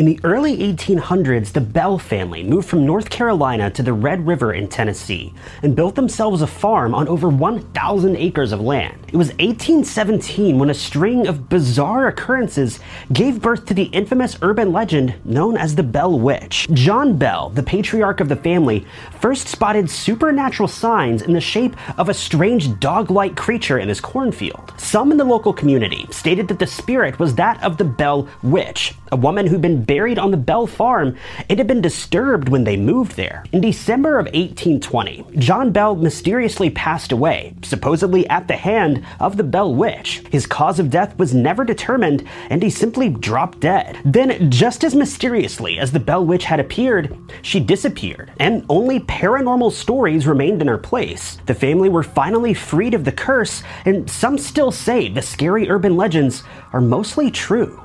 In the early 1800s, the Bell family moved from North Carolina to the Red River in Tennessee and built themselves a farm on over 1,000 acres of land. It was 1817 when a string of bizarre occurrences gave birth to the infamous urban legend known as the Bell Witch. John Bell, the patriarch of the family, first spotted supernatural signs in the shape of a strange dog like creature in his cornfield. Some in the local community stated that the spirit was that of the Bell Witch, a woman who'd been buried on the Bell farm it had been disturbed when they moved there. In December of 1820, John Bell mysteriously passed away, supposedly at the hand of the Bell Witch. His cause of death was never determined, and he simply dropped dead. Then, just as mysteriously as the Bell Witch had appeared, she disappeared, and only paranormal stories remained in her place. The family were finally freed of the curse, and some still say the scary urban legends are mostly true.